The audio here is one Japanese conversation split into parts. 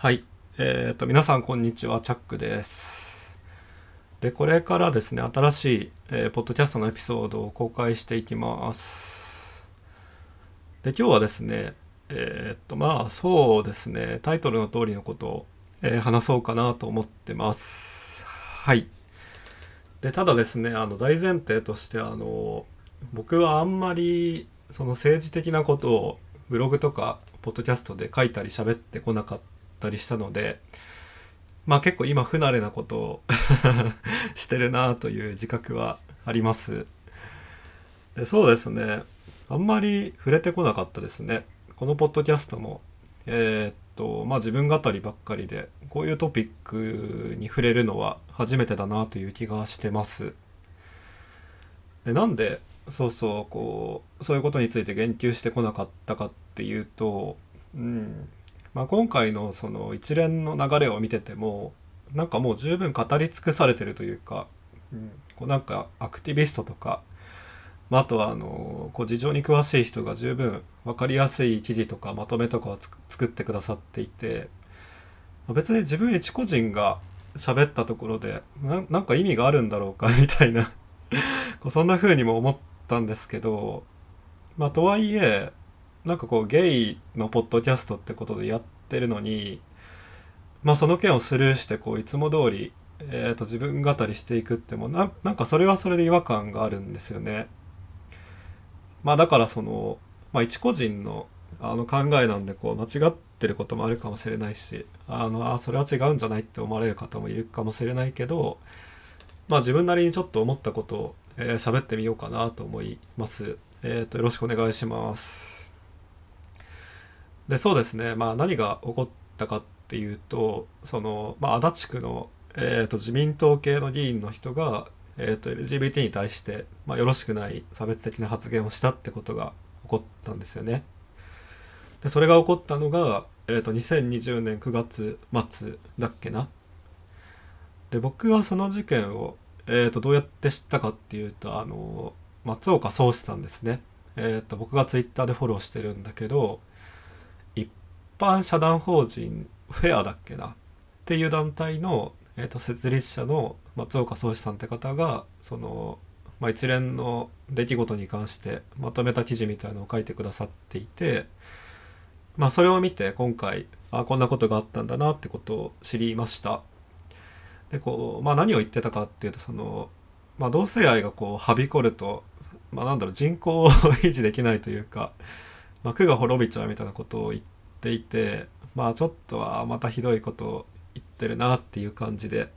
はい。えっ、と、皆さん、こんにちは。チャックです。で、これからですね、新しい、えーポッドキャストのエピソードを公開していきます。で、今日はですね、えっ、と、まあ、そうですね、タイトルの通りのことを、え話そうかなと思ってます。はい。で、ただですね、あの、大前提として、あの、僕はあんまり、その政治的なことをブログとか、ポッドキャストで書いたり喋ってこなかったたりしたので、まあ結構今不慣れなことを してるなという自覚はあります。でそうですね。あんまり触れてこなかったですね。このポッドキャストも、えーっと、まあ自分語りばっかりで、こういうトピックに触れるのは初めてだなという気がしてます。でなんでそうそうこうそういうことについて言及してこなかったかっていうと、うんまあ、今回のその一連の流れを見ててもなんかもう十分語り尽くされてるというか、うん、こうなんかアクティビストとか、まあ、あとはあのこう事情に詳しい人が十分分かりやすい記事とかまとめとかを作ってくださっていてまあ別に自分一個人が喋ったところでななんか意味があるんだろうか みたいなそんな風にも思ったんですけどまあとはいえなんかこうゲイのポッドキャストってことでやってるのにまあその件をスルーしてこういつも通り、えー、と自分語りしていくってもななんかそれはそれで違和感があるんですよね。まあだからその、まあ、一個人のあの考えなんでこう間違ってることもあるかもしれないしあのあそれは違うんじゃないって思われる方もいるかもしれないけどまあ自分なりにちょっと思ったことを喋、えーってみようかなと思います。えっ、とよろしくお願いします。でそうですねまあ何が起こったかっていうとその、まあ、足立区の、えー、と自民党系の議員の人が、えー、と LGBT に対して、まあ、よろしくない差別的な発言をしたってことが起こったんですよね。でそれが起こったのが、えー、と2020年9月末だっけな。で僕はその事件を、えー、とどうやって知ったかっていうとあの松岡宗志さんですね。えー、と僕がツイッターでフォローしてるんだけど般社団法人フェアだっけな？っていう団体の、えー、と設立者の松岡宗志さんって方がその、まあ、一連の出来事に関してまとめた記事みたいのを書いてくださっていて、まあ、それを見て今回あこんなことがあったんだなってことを知りました。でこう、まあ、何を言ってたかっていうとその、まあ、同性愛がこうはびこると、まあ、なんだろう人口を維持できないというか、まあ、区が滅びちゃうみたいなことを言ってていてまあちょっとはまたひどいことを言ってるなっていう感じで。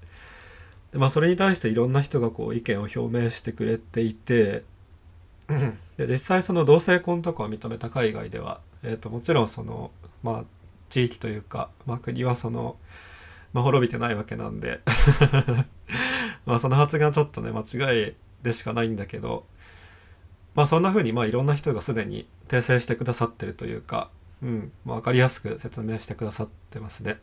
で、まあ、それに対していろんな人がこう意見を表明してくれていてで実際その同性婚とかを認めた海外では、えー、ともちろんそのまあ地域というか、まあ、国はその、まあ、滅びてないわけなんで。まあその発言はちょっとね間違いでしかないんだけどまあそんな風にまあいろんな人がすでに訂正してくださってるというか、うん、まあ、分かりやすく説明してくださってますね。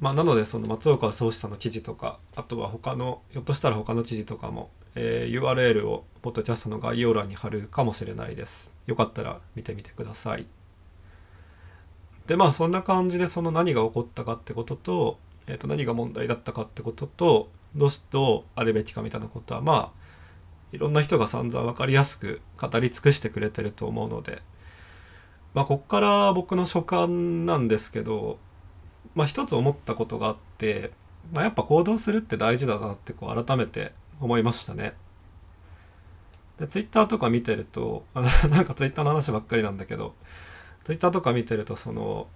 まあなのでその松岡宗志さんの記事とかあとは他のひょっとしたら他の記事とかも、えー URL をポッドキャストの概要欄に貼るかもしれないです。よかったら見てみてください。でまあそんな感じでその何が起こったかってことと,、えー、と何が問題だったかってこととどうしどうあるべきかみたいなことはまあいろんな人が散々分かりやすく語り尽くしてくれてると思うのでまあこっから僕の所感なんですけどまあ一つ思ったことがあって、まあ、やっぱ行動するって大事だなってこう改めて思いましたね。でツイッターとか見てるとあ なんかツイッターの話ばっかりなんだけどツイッターとか見てるとその、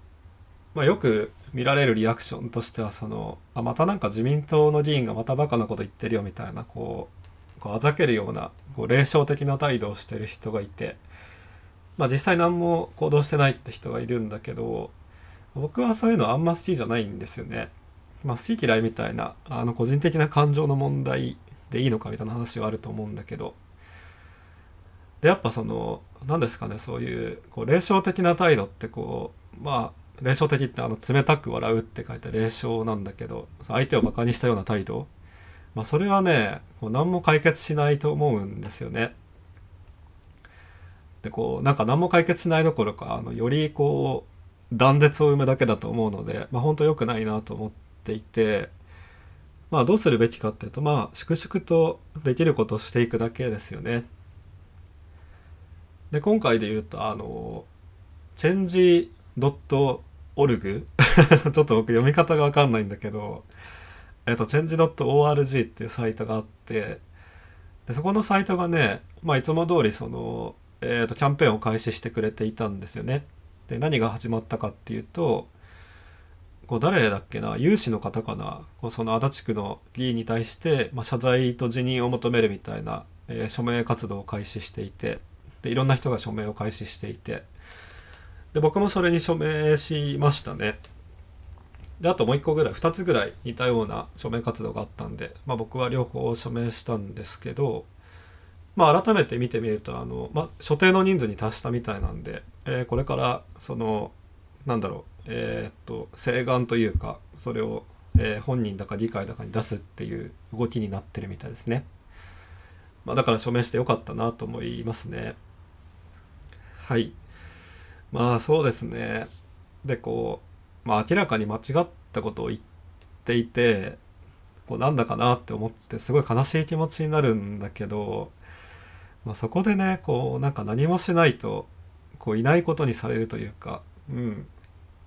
まあ、よく見られるリアクションとしてはそのあまたなんか自民党の議員がまたバカなこと言ってるよみたいなこうこうあざけるようなこう霊障的な態度をしてる人がいて、まあ、実際何も行動してないって人がいるんだけど僕はそういうのあんま好きじゃないんですよね。まあ、好き嫌いみたいなあの個人的な感情の問題でいいのかみたいな話はあると思うんだけどでやっぱその何ですかねそういうこう霊障的な態度ってこうまあ霊障的ってあの冷たく笑うって書いて霊障なんだけど相手をバカにしたような態度まあそれはねこう何も解決しないと思うんですよね。でこうなんか何も解決しないどころかあのよりこう断絶を生むだけだと思うので、まあ、本当良くないなと思っていて、まあ、どうするべきかっていうとまあ粛々とできることをしていくだけですよね。で今回で言うとあのチェンジ .org ちょっと僕読み方が分かんないんだけどえっと、change.org っていうサイトがあってでそこのサイトがね、まあ、いつも通りその、えー、とキャンペーンを開始してくれていたんですよね。で何が始まったかっていうとこう誰だっけな有志の方かなこうその足立区の議員に対して、まあ、謝罪と辞任を求めるみたいな、えー、署名活動を開始していてでいろんな人が署名を開始していてで僕もそれに署名しましたね。であともう1個ぐらい2つぐらい似たような署名活動があったんで、まあ、僕は両方署名したんですけど、まあ、改めて見てみるとあの、まあ、所定の人数に達したみたいなんで、えー、これからそのなんだろうえー、っと請願というかそれを、えー、本人だか議会だかに出すっていう動きになってるみたいですね。まあ、だから署名してよかったなと思いますね。はい。まあそうですね。でこうまあ、明らかに間違ったことを言っていてこうなんだかなって思ってすごい悲しい気持ちになるんだけど、まあ、そこでねこうなんか何もしないとこういないことにされるというか、うん、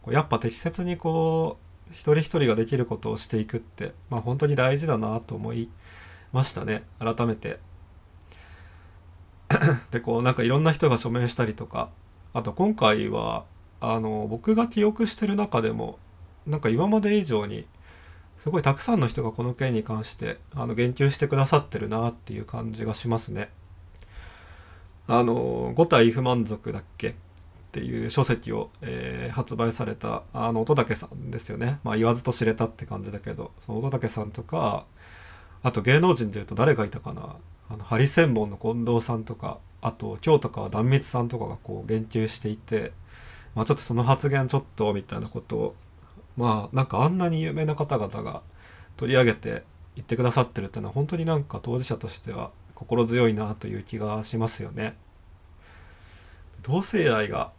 こうやっぱ適切にこう一人一人ができることをしていくって、まあ、本当に大事だなと思いましたね改めて。でこうなんかいろんな人が署名したりとかあと今回はあの僕が記憶してる中でもなんか今まで以上にすごいたくさんの人がこの件に関してあの言及してくださってるなっていう感じがしますね。あの五体不満足だっけっていう書籍を、えー、発売されたあの乙武さんですよね。まあ言わずと知れたって感じだけどその乙武さんとかあと芸能人でいうと誰がいたかなあのハリセンボンの近藤さんとかあと京都川壇蜜さんとかがこう言及していて。まあ、ちょっとその発言ちょっとみたいなことをまあなんかあんなに有名な方々が取り上げて言ってくださってるっていうのは本当になんか当事者としては心強いなという気がしますよね。同性愛が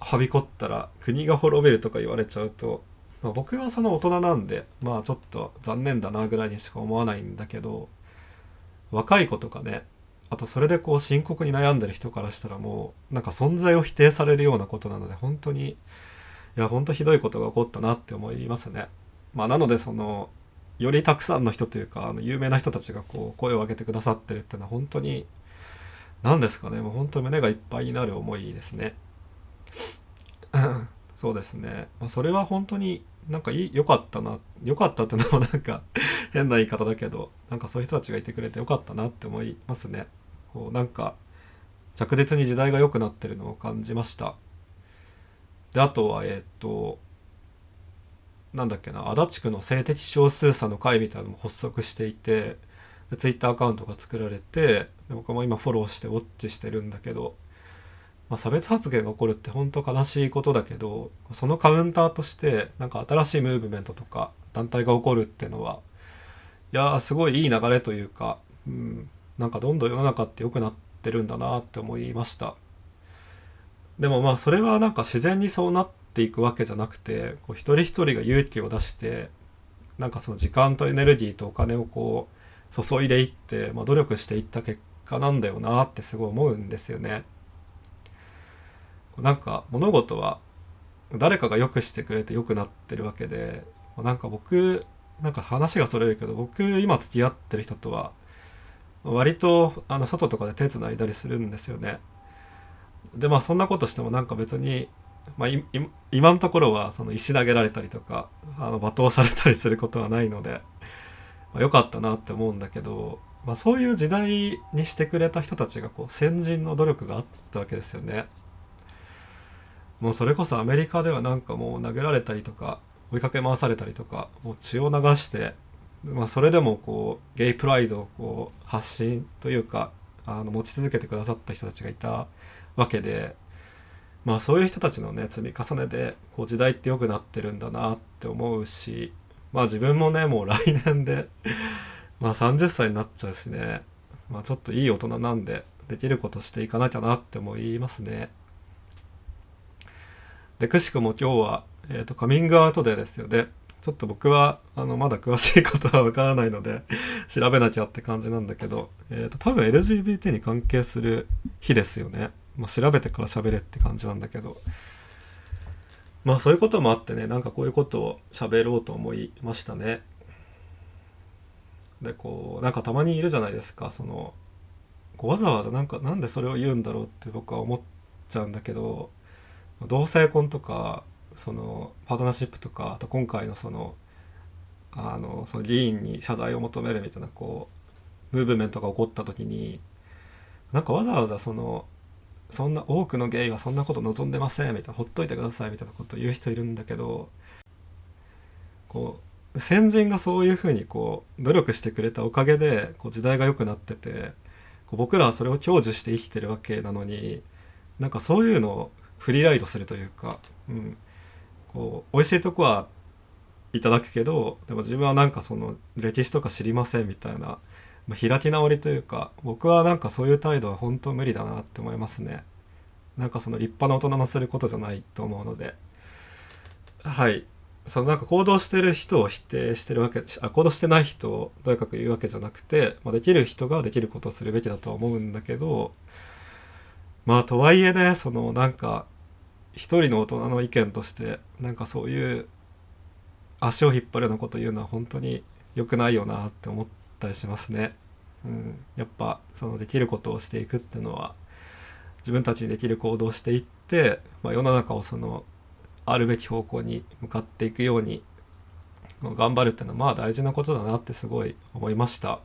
はびこったら国が滅びるとか言われちゃうと、まあ、僕はその大人なんでまあちょっと残念だなぐらいにしか思わないんだけど若い子とかねあとそれでこう深刻に悩んでる人からしたらもうなんか存在を否定されるようなことなので本当にいや本当ひどいことが起こったなって思いますね。まあ、なのでそのよりたくさんの人というかあの有名な人たちがこう声を上げてくださってるっていうのは本当に何ですかねもう本当に胸がいっぱいになる思いですね。そうですね、まあ、それは本当になんか良かったな良かったってのもなんか 変な言い方だけどなんかそういう人たちがいてくれてよかったなって思いますね。こうなんか着実に時代が良くなってるのを感じましたであとはえっ、となんだっけな足立区の性的少数者の会みたいなのも発足していてでツイッターアカウントが作られて僕も今フォローしてウォッチしてるんだけど、まあ、差別発言が起こるって本当悲しいことだけどそのカウンターとしてなんか新しいムーブメントとか団体が起こるっていうのはいやすごいいい流れというか、うん、なんかどんどん世の中って良くなってるんだなって思いました。でもまあそれはなんか自然にそうなってていくわけじゃなくてこう一人一人が勇気を出してなんかその時間とエネルギーとお金をこう注いでいって、まあ、努力していった結果なんだよなってすごい思うんですよね。なんか物事は誰かが良くしてくれて良くなってるわけでなんか僕なんか話がそれるけど僕今付き合ってる人とは割とあの外とかで手つないだりするんですよね。でまあそんなことしてもなんか別に、まあ、今のところはその石投げられたりとかあの罵倒されたりすることはないので、まあ、よかったなって思うんだけど、まあ、そういう時代にしてくれた人たちがこう先人の努力があったわけですよね。もうそれこそアメリカではなんかもう投げられたりとか追いかけ回されたりとかもう血を流してまあ、それでもこうゲイプライドをこう発信というかあの持ち続けてくださった人たちがいたわけで、まあ、そういう人たちのね積み重ねでこう時代って良くなってるんだなって思うし、まあ、自分もねもう来年で まあ30歳になっちゃうしね、まあ、ちょっといい大人なんでできることしていかなきゃなって思いますね。でくしくも今日は、えーと、カミングアウトデーですよねちょっと僕はあのまだ詳しいことはわからないので調べなきゃって感じなんだけど、えーと、多分 LGBT に関係する日ですよね、まあ、調べてから喋れって感じなんだけど。まあそういうこともあってねなんかこういうことを喋ろうと思いましたね。でこうなんかたまにいるじゃないですか。そのわざわざなんかなんでそれを言うんだろうって僕は思っちゃうんだけど同性婚とかそのパートナーシップとかあと今回のそのあのその議員に謝罪を求めるみたいなこうムーブメントが起こった時になんかわざわざそのそんな多くのゲイはそんなこと望んでませんみたいなほっといてくださいみたいなことを言う人いるんだけどこう先人がそういうふうにこう努力してくれたおかげでこう時代が良くなっててこう僕らはそれを享受して生きてるわけなのになんかそういうのをフリーライドするというか、うん、こう美味しいとこはいただくけどでも自分はなんかその歴史とか知りませんみたいな、まあ、開き直りというか僕はなんかそういう態度は本当無理だなって思いますね。なんかその立派な大人のすることじゃないと思うので。はい。そのなんか行動してる人を否定してるわけあ行動してない人をとにかく言うわけじゃなくて、まあ、できる人ができることをするべきだとは思うんだけどまあとはいえねそのなんか一人の大人の意見としてなんかそういう足を引っ張るようなこと言うのは本当に良くないよなって思ったりしますね。うん、やっぱそのできることをしていくっていうのは自分たちにできる行動をしていって、まあ、世の中をそのあるべき方向に向かっていくように頑張るっていうのはまあ大事なことだなってすごい思いました。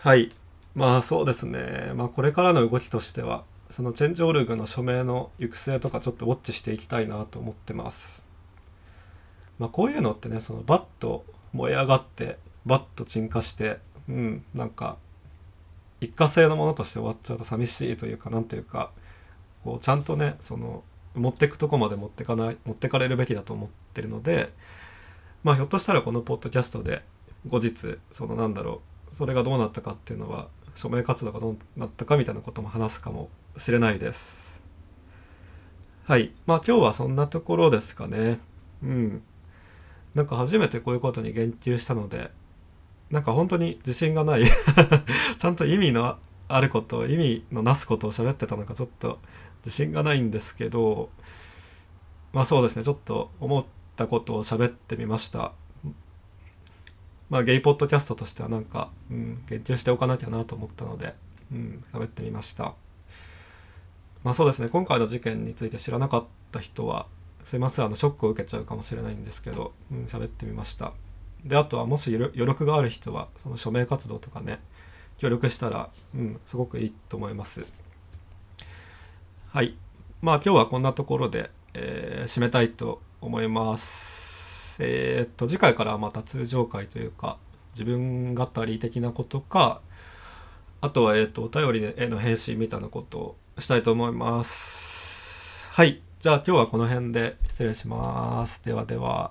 はい。まあそうですね。まあこれからの動きとしてはそのチェンジオルグの署名の行く末とかちょっとウォッチしていきたいなと思ってます。まあこういうのってねそのバッと燃え上がってバッと鎮火してうんなんか一過性のものとして終わっちゃうと寂しいというかなんというかこうちゃんとねその持ってくとこまで持ってかない持ってかれるべきだと思ってるのでまあひょっとしたらこのポッドキャストで後日そのなんだろうそれがどうなったかっていうのは署名活動がどうなったかみたいなことも話すかもしれないです。はい。まあ今日はそんなところですかね。うん。なんか初めてこういうことに言及したのでなんか本当に自信がない。ちゃんと意味のあること意味のなすことを喋ってたのかちょっと自信がないんですけどまあそうですねちょっと思ったことを喋ってみました。まあゲイポッドキャストとしてはなんか、うん、言及しておかなきゃなと思ったのでうん喋ってみました。まあそうですね今回の事件について知らなかった人はすいませんあのショックを受けちゃうかもしれないんですけど、うん、喋ってみました。であとはもし余力がある人はその署名活動とかね協力したら、うん、すごくいいと思いますはい。まあ今日はこんなところで、えー、締めたいと思います。えー、っと、次回からまた通常回というか、自分語り的なことか、あとは、え、っと、お便りへの返信みたいなことをしたいと思います。はい。じゃあ今日はこの辺で失礼します。ではでは。